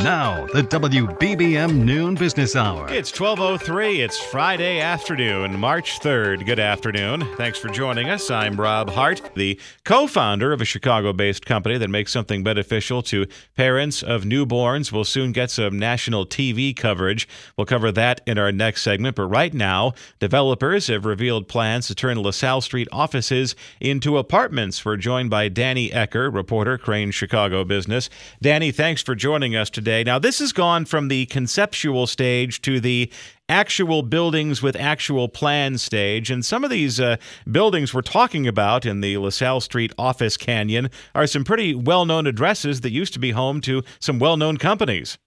Now, the WBBM Noon Business Hour. It's 12.03. It's Friday afternoon, March 3rd. Good afternoon. Thanks for joining us. I'm Rob Hart, the co-founder of a Chicago-based company that makes something beneficial to parents of newborns. We'll soon get some national TV coverage. We'll cover that in our next segment. But right now, developers have revealed plans to turn LaSalle Street offices into apartments. We're joined by Danny Ecker, reporter, Crain Chicago Business. Danny, thanks for joining us today today. Now, this has gone from the conceptual stage to the actual buildings with actual plan stage. And some of these uh, buildings we're talking about in the LaSalle Street office canyon are some pretty well known addresses that used to be home to some well known companies.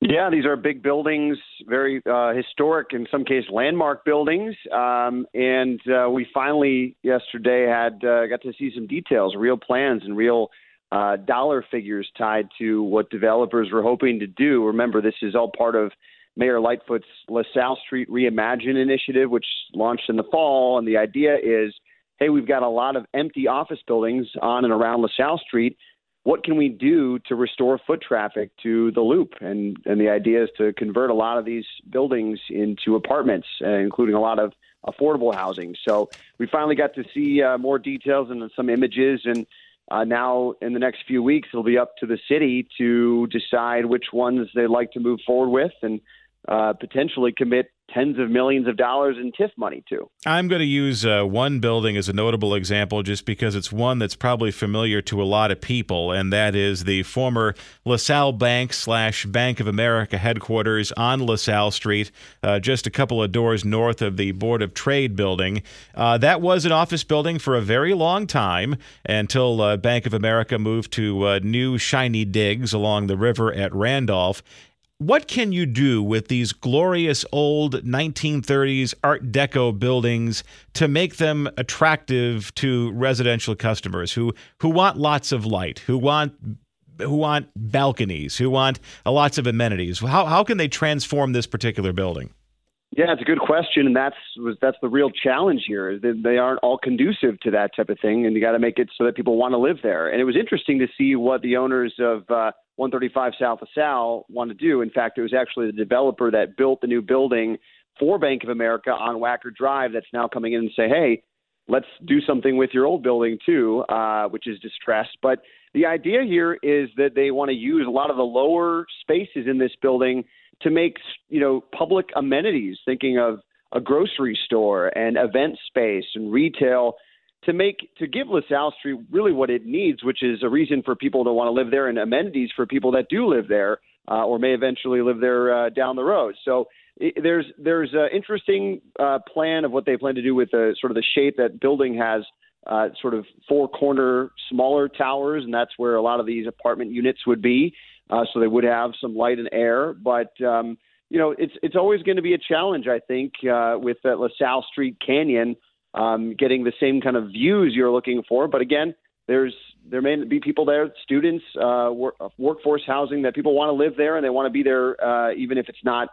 Yeah, these are big buildings, very uh, historic, in some cases landmark buildings. Um, and uh, we finally yesterday had uh, got to see some details, real plans, and real uh, dollar figures tied to what developers were hoping to do. Remember, this is all part of Mayor Lightfoot's LaSalle Street Reimagine initiative, which launched in the fall. And the idea is hey, we've got a lot of empty office buildings on and around LaSalle Street. What can we do to restore foot traffic to the loop? And, and the idea is to convert a lot of these buildings into apartments, uh, including a lot of affordable housing. So we finally got to see uh, more details and some images. And uh, now, in the next few weeks, it'll be up to the city to decide which ones they'd like to move forward with and uh, potentially commit tens of millions of dollars in TIF money to. I'm going to use uh, one building as a notable example just because it's one that's probably familiar to a lot of people, and that is the former LaSalle Bank slash Bank of America headquarters on LaSalle Street, uh, just a couple of doors north of the Board of Trade building. Uh, that was an office building for a very long time until uh, Bank of America moved to uh, new shiny digs along the river at Randolph. What can you do with these glorious old 1930s Art Deco buildings to make them attractive to residential customers who who want lots of light, who want who want balconies, who want lots of amenities? How how can they transform this particular building? Yeah, it's a good question, and that's was that's the real challenge here. They, aren't all conducive to that type of thing, and you got to make it so that people want to live there. And it was interesting to see what the owners of uh, 135 South LaSalle want to do. In fact, it was actually the developer that built the new building for Bank of America on Wacker Drive that's now coming in and say, hey, let's do something with your old building too, uh, which is distressed. But the idea here is that they want to use a lot of the lower spaces in this building to make you know public amenities. Thinking of a grocery store and event space and retail to make to give LaSalle Street really what it needs, which is a reason for people to want to live there and amenities for people that do live there uh, or may eventually live there uh, down the road. So it, there's there's an interesting uh, plan of what they plan to do with the sort of the shape that building has. Uh, sort of four corner smaller towers, and that's where a lot of these apartment units would be. Uh, so they would have some light and air, but um, you know it's it's always going to be a challenge, I think, uh, with that LaSalle Street Canyon um, getting the same kind of views you're looking for. But again, there's there may be people there, students, uh, work, workforce housing that people want to live there and they want to be there, uh, even if it's not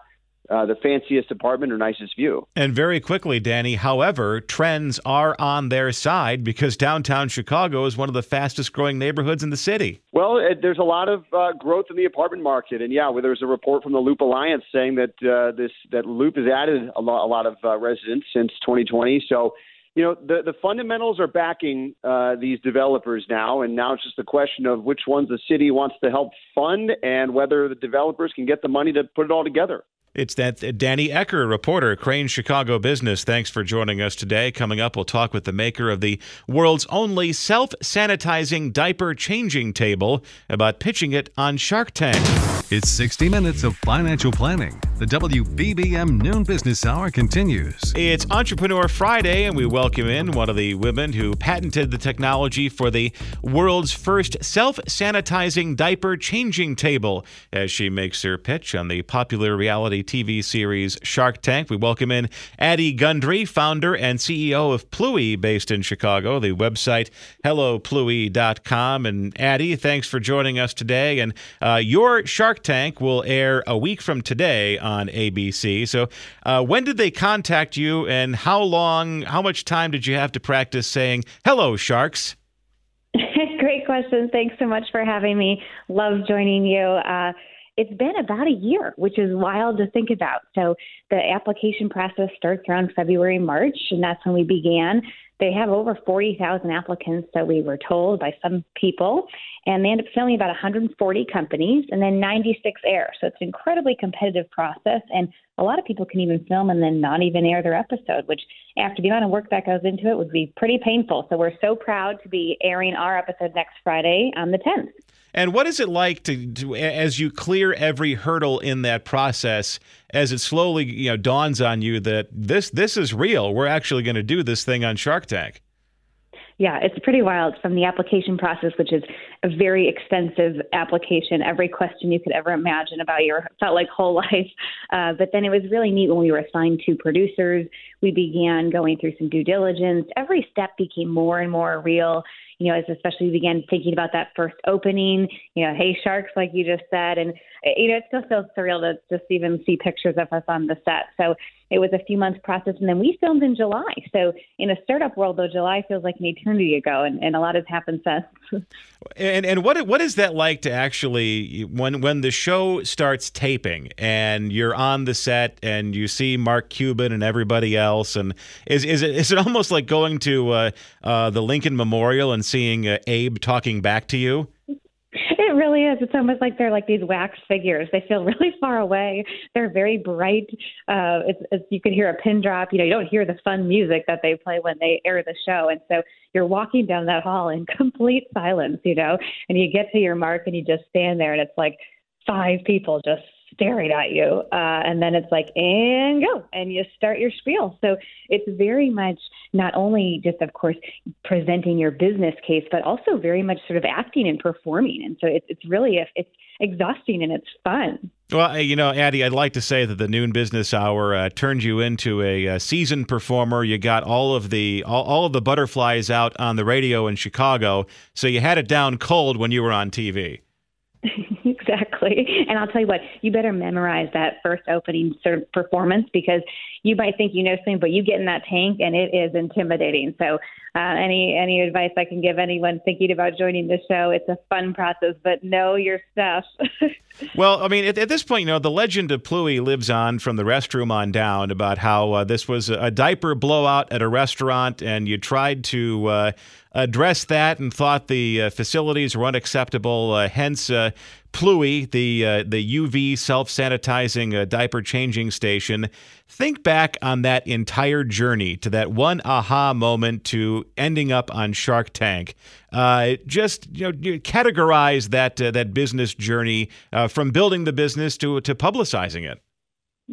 uh, the fanciest apartment or nicest view. And very quickly, Danny, however, trends are on their side because downtown Chicago is one of the fastest growing neighborhoods in the city. Well, it, there's a lot of uh, growth in the apartment market, and yeah, well, there's a report from the Loop Alliance saying that uh, this that Loop has added a lot, a lot of uh, residents since 2020. So you know the the fundamentals are backing uh, these developers now, and now it's just a question of which ones the city wants to help fund and whether the developers can get the money to put it all together. It's that uh, Danny Ecker, reporter, Crain Chicago Business. Thanks for joining us today. Coming up, we'll talk with the maker of the world's only self sanitizing diaper changing table about pitching it on Shark Tank. It's 60 minutes of financial planning. The WBBM Noon Business Hour continues. It's Entrepreneur Friday, and we welcome in one of the women who patented the technology for the world's first self sanitizing diaper changing table as she makes her pitch on the popular reality TV series Shark Tank. We welcome in Addie Gundry, founder and CEO of Pluie, based in Chicago, the website hellopluie.com. And Addie, thanks for joining us today. And uh, your Shark Tank will air a week from today on ABC. So, uh, when did they contact you, and how long, how much time did you have to practice saying hello, sharks? Great question. Thanks so much for having me. Love joining you. Uh, it's been about a year, which is wild to think about. So the application process starts around February, March, and that's when we began. They have over 40,000 applicants, so we were told by some people, and they end up filming about 140 companies and then 96 air. So it's an incredibly competitive process, and a lot of people can even film and then not even air their episode, which after the amount of work that goes into it would be pretty painful. So we're so proud to be airing our episode next Friday on the 10th. And what is it like to, to, as you clear every hurdle in that process, as it slowly you know dawns on you that this this is real? We're actually going to do this thing on Shark Tank. Yeah, it's pretty wild from the application process, which is a very extensive application. Every question you could ever imagine about your felt like whole life. Uh, but then it was really neat when we were assigned to producers. We began going through some due diligence. Every step became more and more real you know, as especially we began thinking about that first opening, you know, hey sharks, like you just said, and you know, it still feels surreal to just even see pictures of us on the set. So it was a few months process, and then we filmed in July. So in a startup world, though, July feels like an eternity ago, and, and a lot has happened since. and and what what is that like to actually when when the show starts taping and you're on the set and you see Mark Cuban and everybody else, and is is it is it almost like going to uh, uh, the Lincoln Memorial and seeing uh, Abe talking back to you? It really is. It's almost like they're like these wax figures. They feel really far away. They're very bright. Uh, it's, it's, you can hear a pin drop. You know, you don't hear the fun music that they play when they air the show, and so you're walking down that hall in complete silence. You know, and you get to your mark and you just stand there, and it's like five people just staring at you. Uh, and then it's like, and go, and you start your spiel. So it's very much not only just, of course, presenting your business case, but also very much sort of acting and performing. And so it's, it's really, it's exhausting and it's fun. Well, you know, Addie, I'd like to say that the noon business hour uh, turned you into a, a, seasoned performer. You got all of the all, all of the butterflies out on the radio in Chicago, so you had it down cold when you were on TV. exactly. And I'll tell you what, you better memorize that first opening sort of performance because you might think you know something, but you get in that tank and it is intimidating. So, uh, any any advice I can give anyone thinking about joining the show? It's a fun process, but know your stuff. well, I mean, at, at, this point, you know, the legend of Pluie lives on from the restroom on down about how uh, this was a diaper blowout at a restaurant, and you tried to. Uh, address that and thought the uh, facilities were unacceptable. Uh, hence, uh, Pluie, the uh, the UV self sanitizing uh, diaper changing station. Think back on that entire journey to that one aha moment to ending up on Shark Tank. Uh, just you know, categorize that uh, that business journey from building the business to to publicizing it.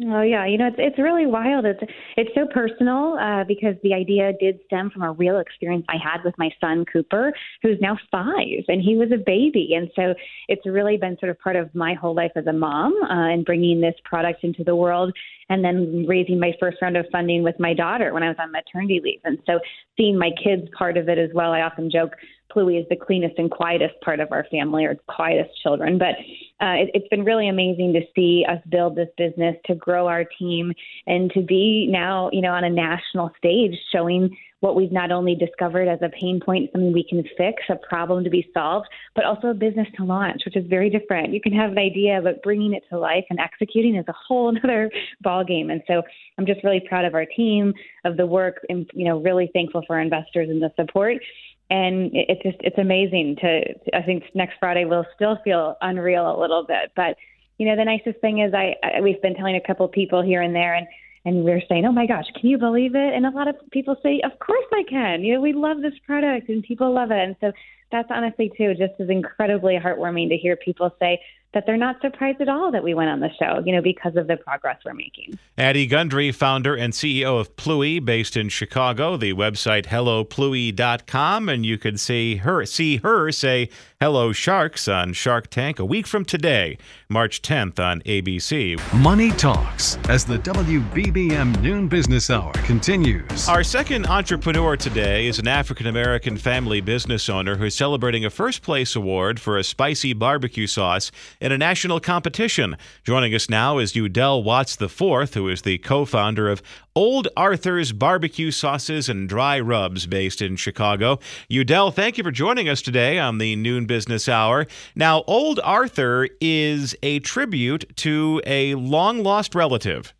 Oh yeah, you know it's it's really wild. It's it's so personal uh, because the idea did stem from a real experience I had with my son Cooper, who's now five, and he was a baby, and so it's really been sort of part of my whole life as a mom uh, and bringing this product into the world, and then raising my first round of funding with my daughter when I was on maternity leave, and so seeing my kids part of it as well. I often joke Pluie is the cleanest and quietest part of our family, or quietest children. But uh, it, it's been really amazing to see us build this business, to grow our team, and to be now, you know, on a national stage, showing what we've not only discovered as a pain point, something we can fix, a problem to be solved, but also a business to launch, which is very different. You can have an idea, but bringing it to life and executing is a whole other ballgame. And so I'm just really proud of our team, of the work, and you know, really thankful for our investors and the support and it's just it's amazing to i think next friday will still feel unreal a little bit but you know, the nicest thing is I, I we've been telling a couple people here and there, and and we're saying, oh my gosh, can you believe it? And a lot of people say, of course I can. You know, we love this product, and people love it, and so that's honestly too just as incredibly heartwarming to hear people say that they're not surprised at all that we went on the show, you know, because of the progress we're making. Addie Gundry, founder and CEO of Pluie, based in Chicago. The website hellopluie.com, and you could see her see her say hello sharks on Shark Tank a week from today, March 10th on ABC. Money Talks as the WBBM Noon Business Hour continues. Our second entrepreneur today is an African American family business owner who's celebrating a first place award for a spicy barbecue sauce in a national competition. Joining us now is Udell Watts IV, who is the co founder of Old Arthur's Barbecue Sauces and Dry Rubs based in Chicago. Udell, thank you for joining us today on the Noon Business Hour. Now, Old Arthur is a tribute to a long lost relative.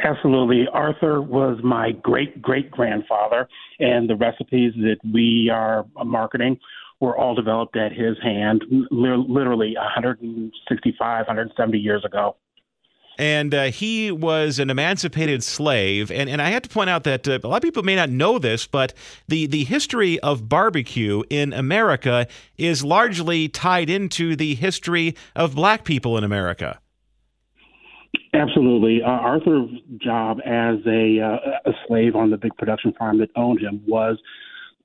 Absolutely. Arthur was my great great grandfather, and the recipes that we are marketing were all developed at his hand literally 165, 170 years ago. And uh, he was an emancipated slave. And, and I have to point out that uh, a lot of people may not know this, but the, the history of barbecue in America is largely tied into the history of black people in America. Absolutely. Uh, Arthur's job as a, uh, a slave on the big production farm that owned him was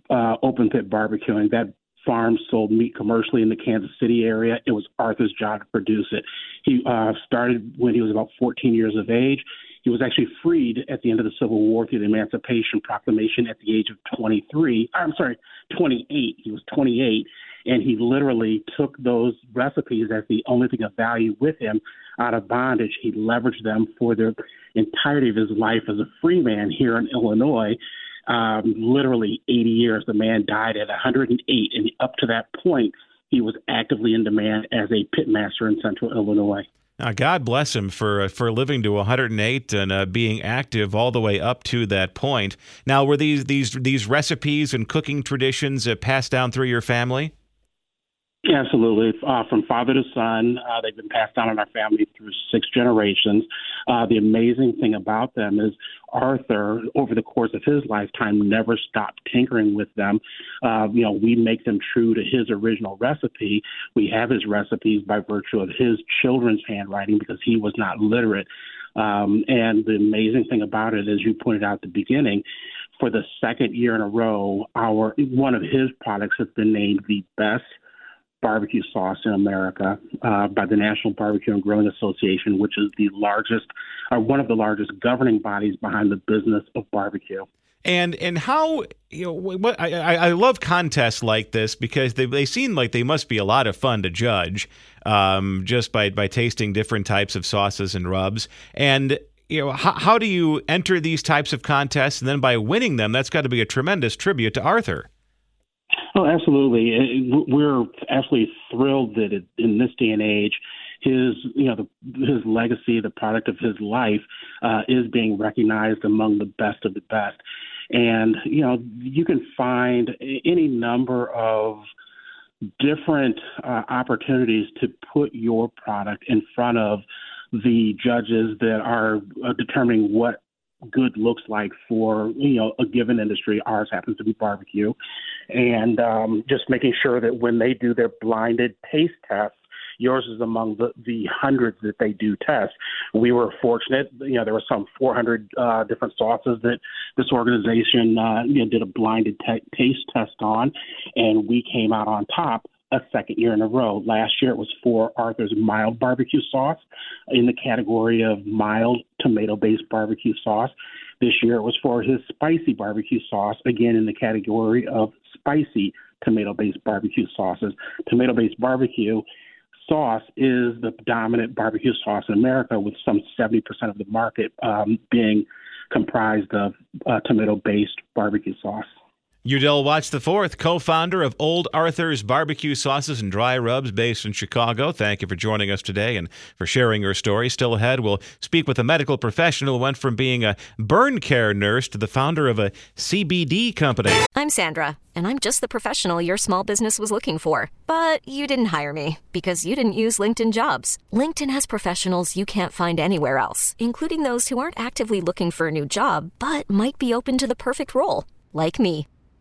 uh, open pit barbecuing. That farm sold meat commercially in the Kansas City area. It was Arthur's job to produce it. He uh, started when he was about 14 years of age. He was actually freed at the end of the Civil War through the Emancipation Proclamation at the age of 23. I'm sorry, 28. He was 28, and he literally took those recipes as the only thing of value with him out of bondage. He leveraged them for the entirety of his life as a free man here in Illinois um, literally 80 years. The man died at 108, and up to that point, he was actively in demand as a pitmaster in Central Illinois. Now, God bless him for uh, for living to 108 and uh, being active all the way up to that point. Now, were these these these recipes and cooking traditions uh, passed down through your family? Absolutely. Uh, from father to son, uh, they've been passed down in our family through six generations. Uh, the amazing thing about them is Arthur, over the course of his lifetime, never stopped tinkering with them. Uh, you know, we make them true to his original recipe. We have his recipes by virtue of his children's handwriting because he was not literate. Um, and the amazing thing about it, as you pointed out at the beginning, for the second year in a row, our one of his products has been named the best barbecue sauce in America uh, by the National Barbecue and Grilling Association, which is the largest, or uh, one of the largest governing bodies behind the business of barbecue. And and how you know what I, I love contests like this because they they seem like they must be a lot of fun to judge um, just by by tasting different types of sauces and rubs and you know how, how do you enter these types of contests and then by winning them that's got to be a tremendous tribute to Arthur. Oh, absolutely. We're absolutely thrilled that it, in this day and age, his you know the, his legacy, the product of his life, uh, is being recognized among the best of the best. And you know you can find any number of different uh, opportunities to put your product in front of the judges that are uh, determining what good looks like for you know a given industry. Ours happens to be barbecue, and um, just making sure that when they do their blinded taste tests, yours is among the, the hundreds that they do test. We were fortunate, you know, there were some 400 uh, different sauces that this organization uh, you know, did a blinded t- taste test on, and we came out on top a second year in a row. Last year it was for Arthur's mild barbecue sauce in the category of mild tomato based barbecue sauce. This year it was for his spicy barbecue sauce, again in the category of spicy tomato based barbecue sauces. Tomato based barbecue sauce is the dominant barbecue sauce in America, with some 70% of the market um, being comprised of uh, tomato based barbecue sauce. Udell Watts IV, co founder of Old Arthur's Barbecue Sauces and Dry Rubs based in Chicago. Thank you for joining us today and for sharing your story. Still ahead, we'll speak with a medical professional who went from being a burn care nurse to the founder of a CBD company. I'm Sandra, and I'm just the professional your small business was looking for. But you didn't hire me because you didn't use LinkedIn jobs. LinkedIn has professionals you can't find anywhere else, including those who aren't actively looking for a new job but might be open to the perfect role, like me.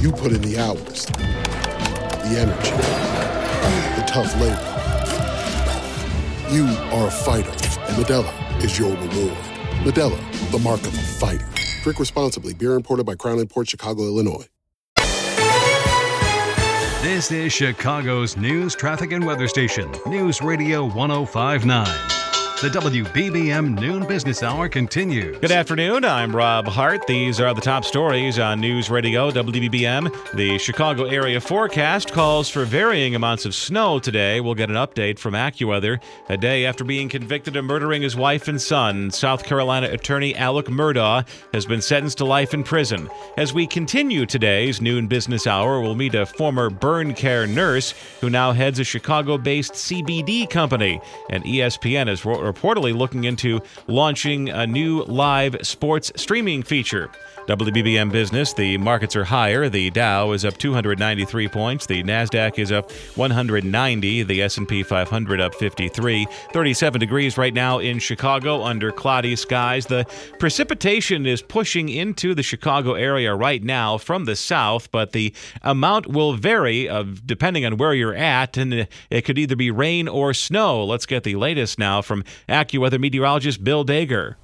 You put in the hours, the energy, the tough labor. You are a fighter, and Modelo is your reward. Modelo, the mark of a fighter. Drink responsibly. Beer imported by Crown Imports Chicago, Illinois. This is Chicago's news, traffic, and weather station, News Radio 1059. The WBBM Noon Business Hour continues. Good afternoon. I'm Rob Hart. These are the top stories on News Radio WBBM. The Chicago area forecast calls for varying amounts of snow today. We'll get an update from AccuWeather. A day after being convicted of murdering his wife and son, South Carolina attorney Alec Murdaugh has been sentenced to life in prison. As we continue today's Noon Business Hour, we'll meet a former burn care nurse who now heads a Chicago based CBD company. And ESPN is reportedly looking into launching a new live sports streaming feature. WBBM Business, the markets are higher. The Dow is up 293 points. The Nasdaq is up 190. The S&P 500 up 53. 37 degrees right now in Chicago under cloudy skies. The precipitation is pushing into the Chicago area right now from the south, but the amount will vary of depending on where you're at, and it could either be rain or snow. Let's get the latest now from AccuWeather meteorologist Bill Dager.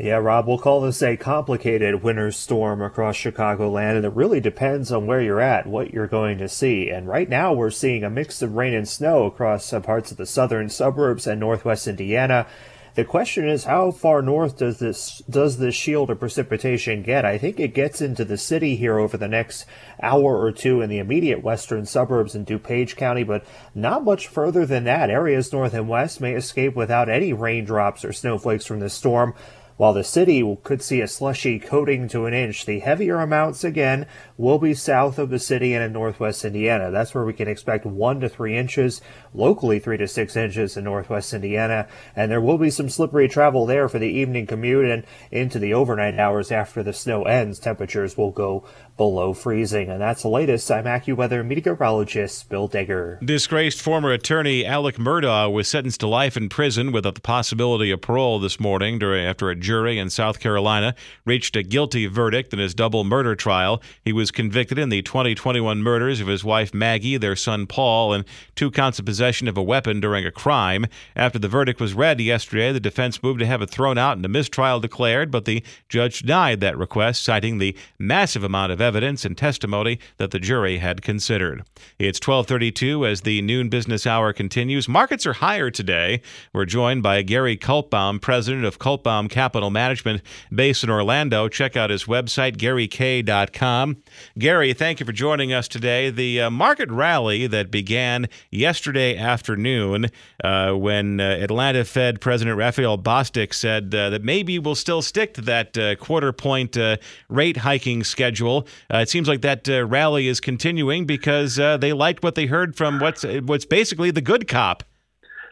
Yeah, Rob, we'll call this a complicated winter storm across Chicagoland, and it really depends on where you're at, what you're going to see. And right now, we're seeing a mix of rain and snow across parts of the southern suburbs and northwest Indiana. The question is, how far north does this does this shield of precipitation get? I think it gets into the city here over the next hour or two in the immediate western suburbs in DuPage County, but not much further than that. Areas north and west may escape without any raindrops or snowflakes from the storm. While the city could see a slushy coating to an inch, the heavier amounts again will be south of the city and in northwest Indiana. That's where we can expect one to three inches, locally three to six inches in northwest Indiana. And there will be some slippery travel there for the evening commute and into the overnight hours after the snow ends. Temperatures will go below freezing. And that's the latest. I'm AccuWeather meteorologist Bill Dager. Disgraced former attorney Alec Murdaugh was sentenced to life in prison without the possibility of parole this morning during, after a jury in South Carolina reached a guilty verdict in his double murder trial. He was convicted in the 2021 murders of his wife Maggie, their son Paul, and two counts of possession of a weapon during a crime. After the verdict was read yesterday, the defense moved to have it thrown out and a mistrial declared, but the judge denied that request, citing the massive amount of evidence and testimony that the jury had considered. It's 1232 as the noon business hour continues. Markets are higher today. We're joined by Gary Kaltbaum, president of Kaltbaum Capital Management based in Orlando. Check out his website, GaryK.com. Gary, thank you for joining us today. The uh, market rally that began yesterday afternoon uh, when uh, Atlanta Fed President Raphael Bostic said uh, that maybe we'll still stick to that uh, quarter point uh, rate hiking schedule. It seems like that rally is continuing because they liked what they heard from what's what's basically the good cop.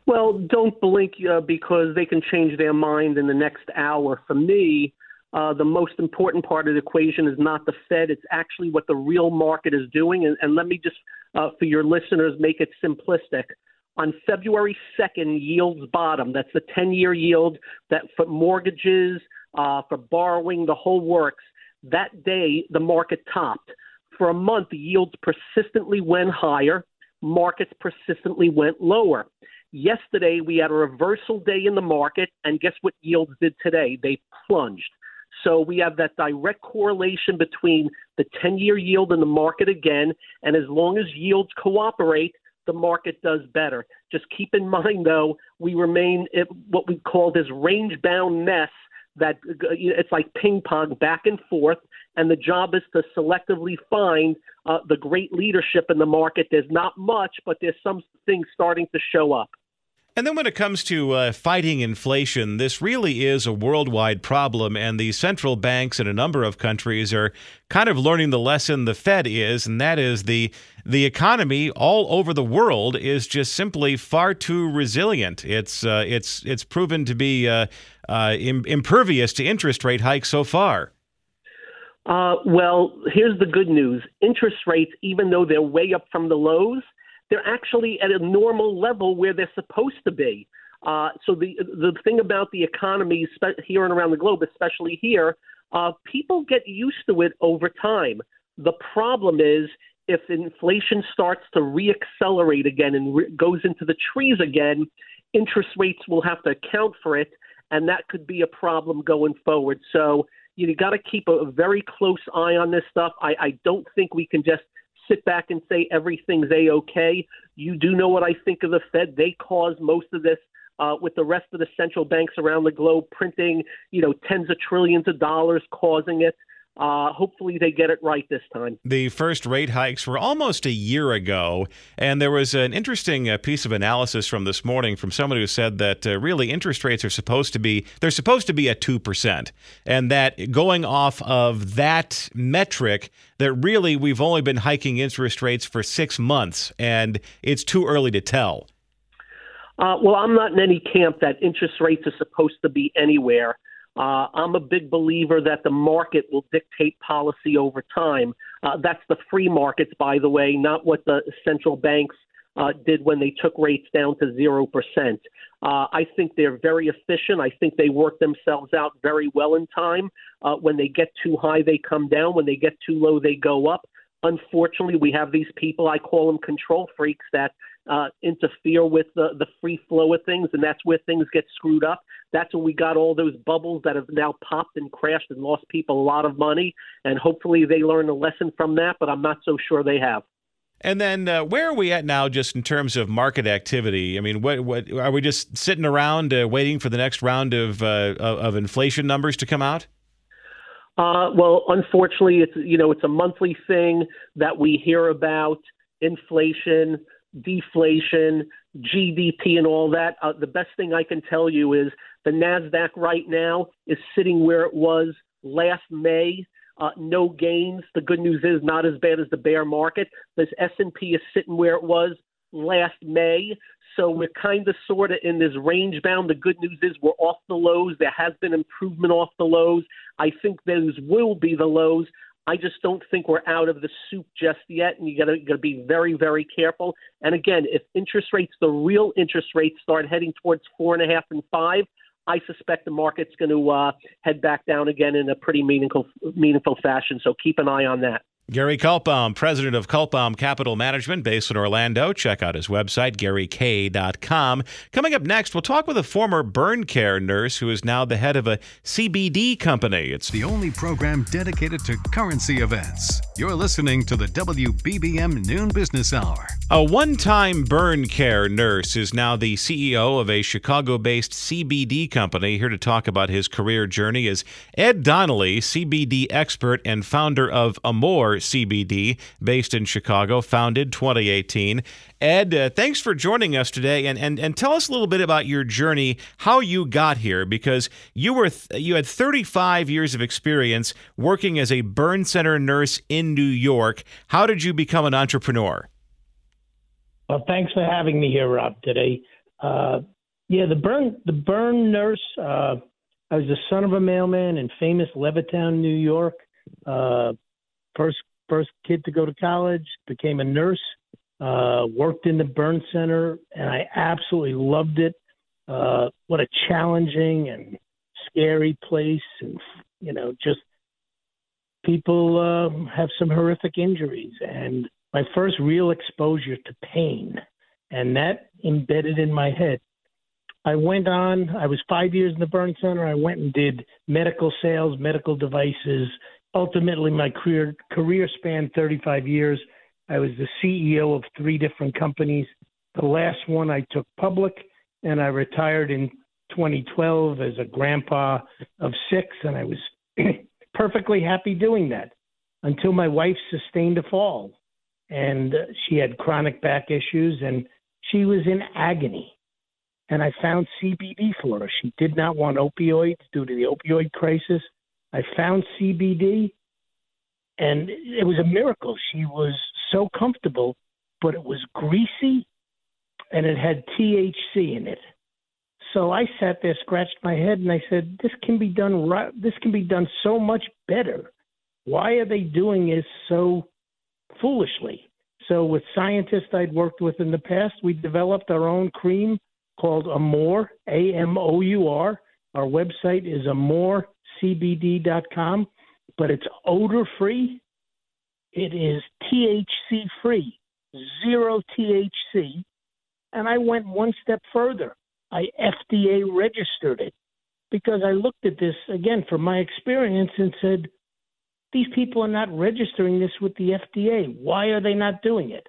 Well, don't blink uh, because they can change their mind in the next hour. For me, uh, the most important part of the equation is not the Fed. It's actually what the real market is doing. And, and let me just, uh, for your listeners, make it simplistic. On February 2nd, yields bottom. That's the 10 year yield that for mortgages, uh, for borrowing, the whole works. That day, the market topped. For a month, yields persistently went higher, markets persistently went lower. Yesterday, we had a reversal day in the market, and guess what yields did today? They plunged. So we have that direct correlation between the 10 year yield and the market again. And as long as yields cooperate, the market does better. Just keep in mind, though, we remain at what we call this range bound mess that it's like ping pong back and forth. And the job is to selectively find uh, the great leadership in the market. There's not much, but there's some things starting to show up. And then when it comes to uh, fighting inflation, this really is a worldwide problem, and the central banks in a number of countries are kind of learning the lesson the Fed is, and that is the the economy all over the world is just simply far too resilient. It's uh, it's it's proven to be uh, uh impervious to interest rate hikes so far. Uh, well, here's the good news: interest rates, even though they're way up from the lows they're actually at a normal level where they're supposed to be. Uh, so the the thing about the economy here and around the globe, especially here, uh, people get used to it over time. The problem is if inflation starts to reaccelerate again and re- goes into the trees again, interest rates will have to account for it, and that could be a problem going forward. So you got to keep a, very close eye on this stuff. I, I don't think we can just sit back and say everything's a okay. You do know what I think of the Fed. They caused most of this. Uh, with the rest of the central banks around the globe printing, you know, tens of trillions of dollars, causing it. Uh, hopefully, they get it right this time. The first rate hikes were almost a year ago, and there was an interesting uh, piece of analysis from this morning from someone who said that uh, really interest rates are supposed to be they're supposed to be at two percent, and that going off of that metric, that really we've only been hiking interest rates for six months, and it's too early to tell. Uh, well, I'm not in any camp that interest rates are supposed to be anywhere. Uh, I'm a big believer that the market will dictate policy over time. Uh, that's the free markets, by the way, not what the central banks uh, did when they took rates down to 0%. Uh, I think they're very efficient. I think they work themselves out very well in time. Uh, when they get too high, they come down. When they get too low, they go up. Unfortunately, we have these people, I call them control freaks, that uh, interfere with the, the free flow of things, and that's where things get screwed up. That's when we got all those bubbles that have now popped and crashed and lost people a lot of money. And hopefully they learn a lesson from that, but I'm not so sure they have. And then, uh, where are we at now, just in terms of market activity? I mean, what, what are we just sitting around uh, waiting for the next round of uh, of inflation numbers to come out? Uh, well, unfortunately, it's you know it's a monthly thing that we hear about inflation deflation, GDP, and all that. Uh, the best thing I can tell you is the Nasdaq right now is sitting where it was last May. Uh, no gains. The good news is not as bad as the bear market. This S&P is sitting where it was last May. So we're kind of sort of in this range bound. The good news is we're off the lows. There has been improvement off the lows. I think those will be the lows. I just don't think we're out of the soup just yet, and you got to be very, very careful. And again, if interest rates, the real interest rates, start heading towards four and a half and five, I suspect the market's going to uh, head back down again in a pretty meaningful, meaningful fashion. So keep an eye on that. Gary Kaltbaum, president of Kaltbaum Capital Management based in Orlando. Check out his website, garyk.com. Coming up next, we'll talk with a former burn care nurse who is now the head of a CBD company. It's the only program dedicated to currency events. You're listening to the WBBM Noon Business Hour. A one time burn care nurse is now the CEO of a Chicago based CBD company. Here to talk about his career journey is Ed Donnelly, CBD expert and founder of Amour CBD, based in Chicago, founded 2018. Ed, uh, thanks for joining us today, and, and and tell us a little bit about your journey, how you got here, because you were th- you had 35 years of experience working as a burn center nurse in New York. How did you become an entrepreneur? Well, thanks for having me here, Rob, today. Uh, yeah, the burn the burn nurse. Uh, I was the son of a mailman in famous Levittown, New York. Uh, first first kid to go to college, became a nurse, uh, worked in the burn center, and I absolutely loved it. Uh, what a challenging and scary place, and you know, just people uh, have some horrific injuries, and my first real exposure to pain, and that embedded in my head. I went on. I was five years in the burn center. I went and did medical sales, medical devices. Ultimately, my career career spanned 35 years. I was the CEO of three different companies. The last one I took public, and I retired in 2012 as a grandpa of six, and I was perfectly happy doing that until my wife sustained a fall, and she had chronic back issues, and she was in agony and I found CBD for her. She did not want opioids due to the opioid crisis. I found CBD, and it was a miracle. She was so comfortable, but it was greasy, and it had THC in it. So I sat there, scratched my head, and I said, "This can be done. Right. This can be done so much better. Why are they doing this so foolishly?" So, with scientists I'd worked with in the past, we developed our own cream called Amour, A M O U R. Our website is amourcbd.com, but it's odor free. It is THC free, zero THC. And I went one step further. I FDA registered it because I looked at this again from my experience and said, these people are not registering this with the FDA. Why are they not doing it?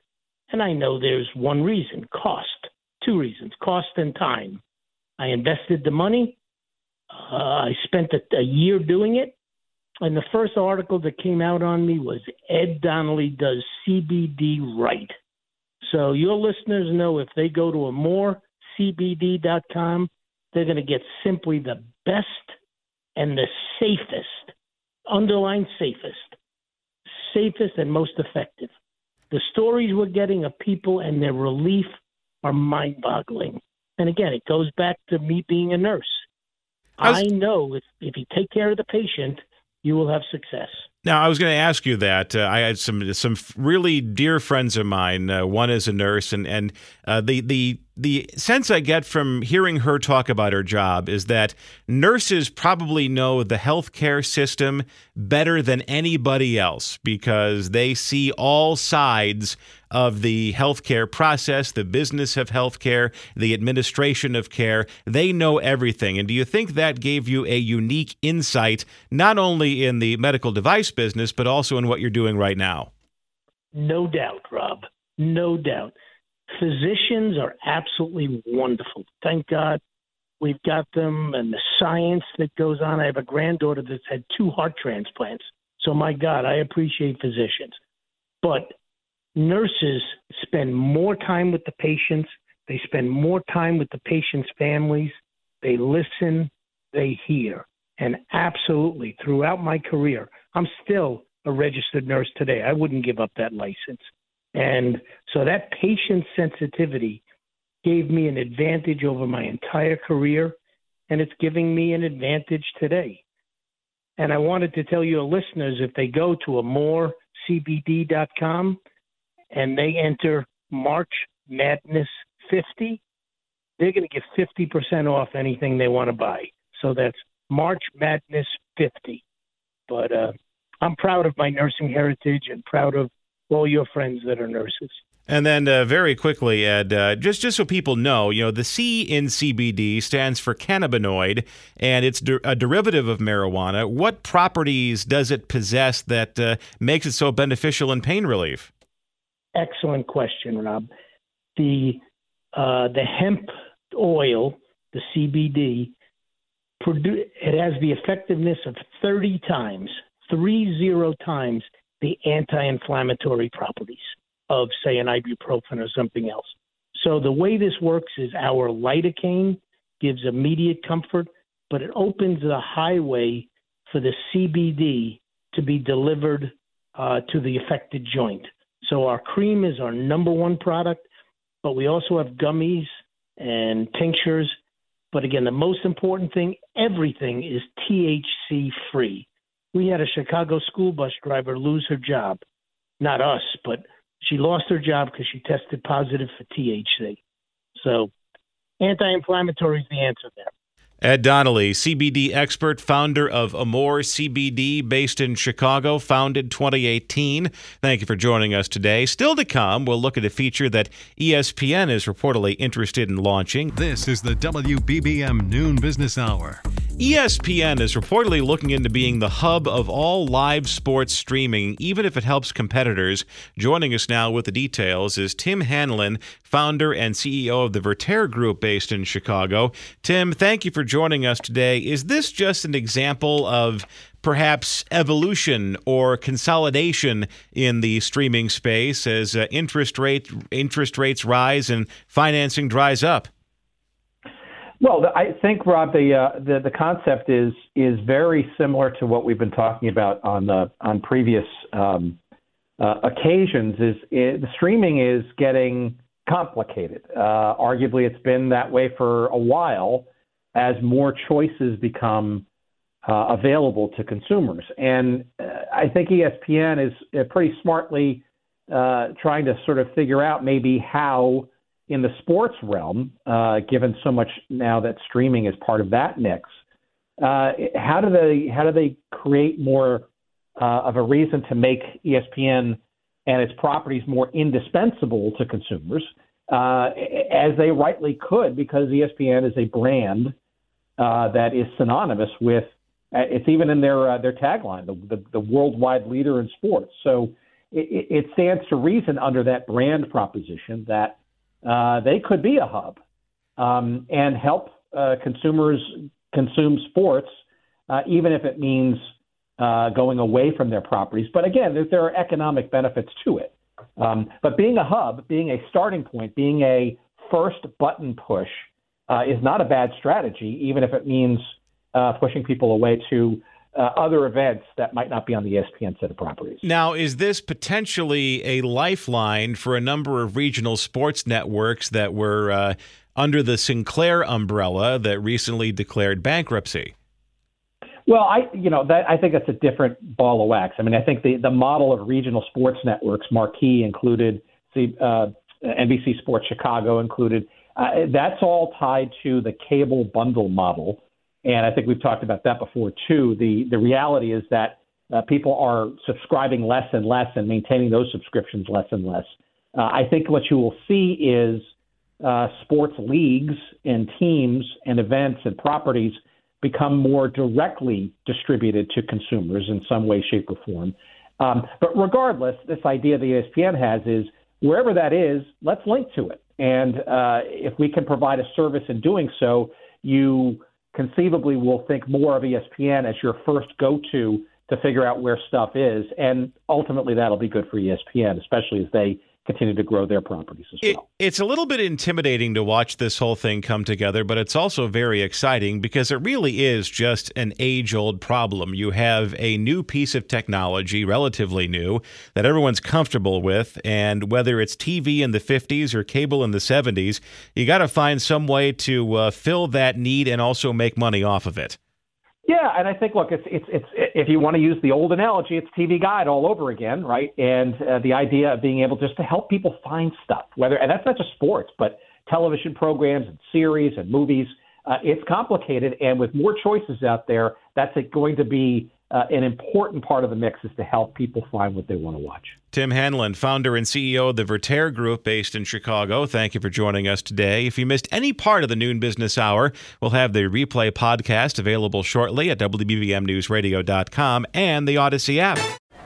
And I know there's one reason cost two reasons cost and time. I invested the money. Uh, I spent a, a year doing it. And the first article that came out on me was Ed Donnelly does CBD right. So your listeners know if they go to amourcbd.com, they're going to get simply the best and the safest, underline safest, safest and most effective. The stories we're getting of people and their relief are mind boggling. And again, it goes back to me being a nurse. I, was, I know if, if you take care of the patient, you will have success. Now, I was going to ask you that. Uh, I had some some really dear friends of mine. Uh, one is a nurse, and and uh, the the the sense I get from hearing her talk about her job is that nurses probably know the healthcare system better than anybody else because they see all sides of the healthcare process, the business of healthcare, the administration of care. They know everything. And do you think that gave you a unique insight, not only in the medical device business, but also in what you're doing right now? No doubt, Rob. No doubt physicians are absolutely wonderful. Thank God we've got them and the science that goes on. I have a granddaughter that's had two heart transplants. So, my God, I appreciate physicians. But nurses spend more time with the patients, they spend more time with the patients' families, they listen, they hear. And absolutely, throughout my career, I'm still a registered nurse today. I wouldn't give up that license. And so that patient sensitivity gave me an advantage over my entire career, and it's giving me an advantage today. And I wanted to tell your listeners if they go to amourcbd.com and they enter March Madness 50, they're going to get 50% off anything they want to buy. So that's March Madness 50. But uh, I'm proud of my nursing heritage and proud of all your friends that are nurses. And then, uh, very quickly, Ed, uh, just just so people know, you know, the C in CBD stands for cannabinoid, and it's de- a derivative of marijuana. What properties does it possess that uh, makes it so beneficial in pain relief? Excellent question, Rob. The uh, the hemp oil, the CBD, produ- it has the effectiveness of 30 times, three zero times the anti-inflammatory properties of, say, an ibuprofen or something else. So the way this works is our lidocaine gives immediate comfort, but it opens the highway for the CBD to be delivered uh, to the affected joint. So our cream is our number one product, but we also have gummies and tinctures. But again, the most important thing, everything is THC free. We had a Chicago school bus driver lose her job. Not us, but she lost her job because she tested positive for THC. So anti inflammatory is the answer there. Ed Donnelly, CBD expert, founder of Amour CBD, based in Chicago, founded 2018. Thank you for joining us today. Still to come, we'll look at a feature that ESPN is reportedly interested in launching. This is the WBBM Noon Business Hour. ESPN is reportedly looking into being the hub of all live sports streaming, even if it helps competitors. Joining us now with the details is Tim Hanlon, founder and CEO of the Vertere Group based in Chicago. Tim, thank you for joining us today. Is this just an example of perhaps evolution or consolidation in the streaming space as uh, interest rate interest rates rise and financing dries up? Well, I think Rob, the, uh, the the concept is is very similar to what we've been talking about on the on previous um, uh, occasions. Is it, the streaming is getting complicated. Uh, arguably, it's been that way for a while as more choices become uh, available to consumers. And uh, I think ESPN is uh, pretty smartly trying to sort of figure out maybe how in the sports realm, uh, given so much now that streaming is part of that mix, uh, how do they how do they create more uh, of a reason to make ESPN and its properties more indispensable to consumers, uh, as they rightly could, because ESPN is a brand uh, that is synonymous with uh, it's even in their their tagline, the, the, the worldwide leader in sports. So it, it stands to reason under that brand proposition that uh, they could be a hub um, and help uh, consumers consume sports, uh, even if it means uh, going away from their properties. But again, there, there are economic benefits to it. Um, but being a hub, being a starting point, being a first button push uh, is not a bad strategy, even if it means pushing people away to uh, other events that might not be on the ESPN set of properties. Now, is this potentially a lifeline for a number of regional sports networks that were uh, under the Sinclair umbrella that recently declared bankruptcy? Well, I you know that I think that's a different ball of wax. I mean, I think the the model of regional sports networks, Marquee included, uh, NBC Sports Chicago included, uh, that's all tied to the cable bundle model and I think we've talked about that before too. The the reality is that uh, people are subscribing less and less and maintaining those subscriptions less and less. Uh, I think what you will see is uh, sports leagues and teams and events and properties become more directly distributed to consumers in some way, shape, or form. Um, but regardless, this idea the ESPN has is wherever that is, let's link to it. And uh, if we can provide a service in doing so, you conceivably will think more of ESPN as your first go to to figure out where stuff is. And ultimately, that'll be good for ESPN, especially as they continue to grow their properties as well. It's a little bit intimidating to watch this whole thing come together, but it's also very exciting because it really is just an age old problem. You have a new piece of technology, relatively new, that everyone's comfortable with. And whether it's TV in the 50s or cable in the 70s, you got to find some way to uh, fill that need and also make money off of it. Yeah, and I think look, it's it's it's if you want to use the old analogy, it's TV Guide all over again, right? And uh, the idea of being able just to help people find stuff, whether and that's not just sports, but television programs and series and movies. Uh, it's complicated, and with more choices out there, that's going to be uh, an important part of the mix is to help people find what they want to watch. Tim Hanlon, founder and CEO of the Vertere Group based in Chicago. Thank you for joining us today. If you missed any part of the noon business hour, we'll have the replay podcast available shortly at WBBMNewsRadio.com and the Audacy app.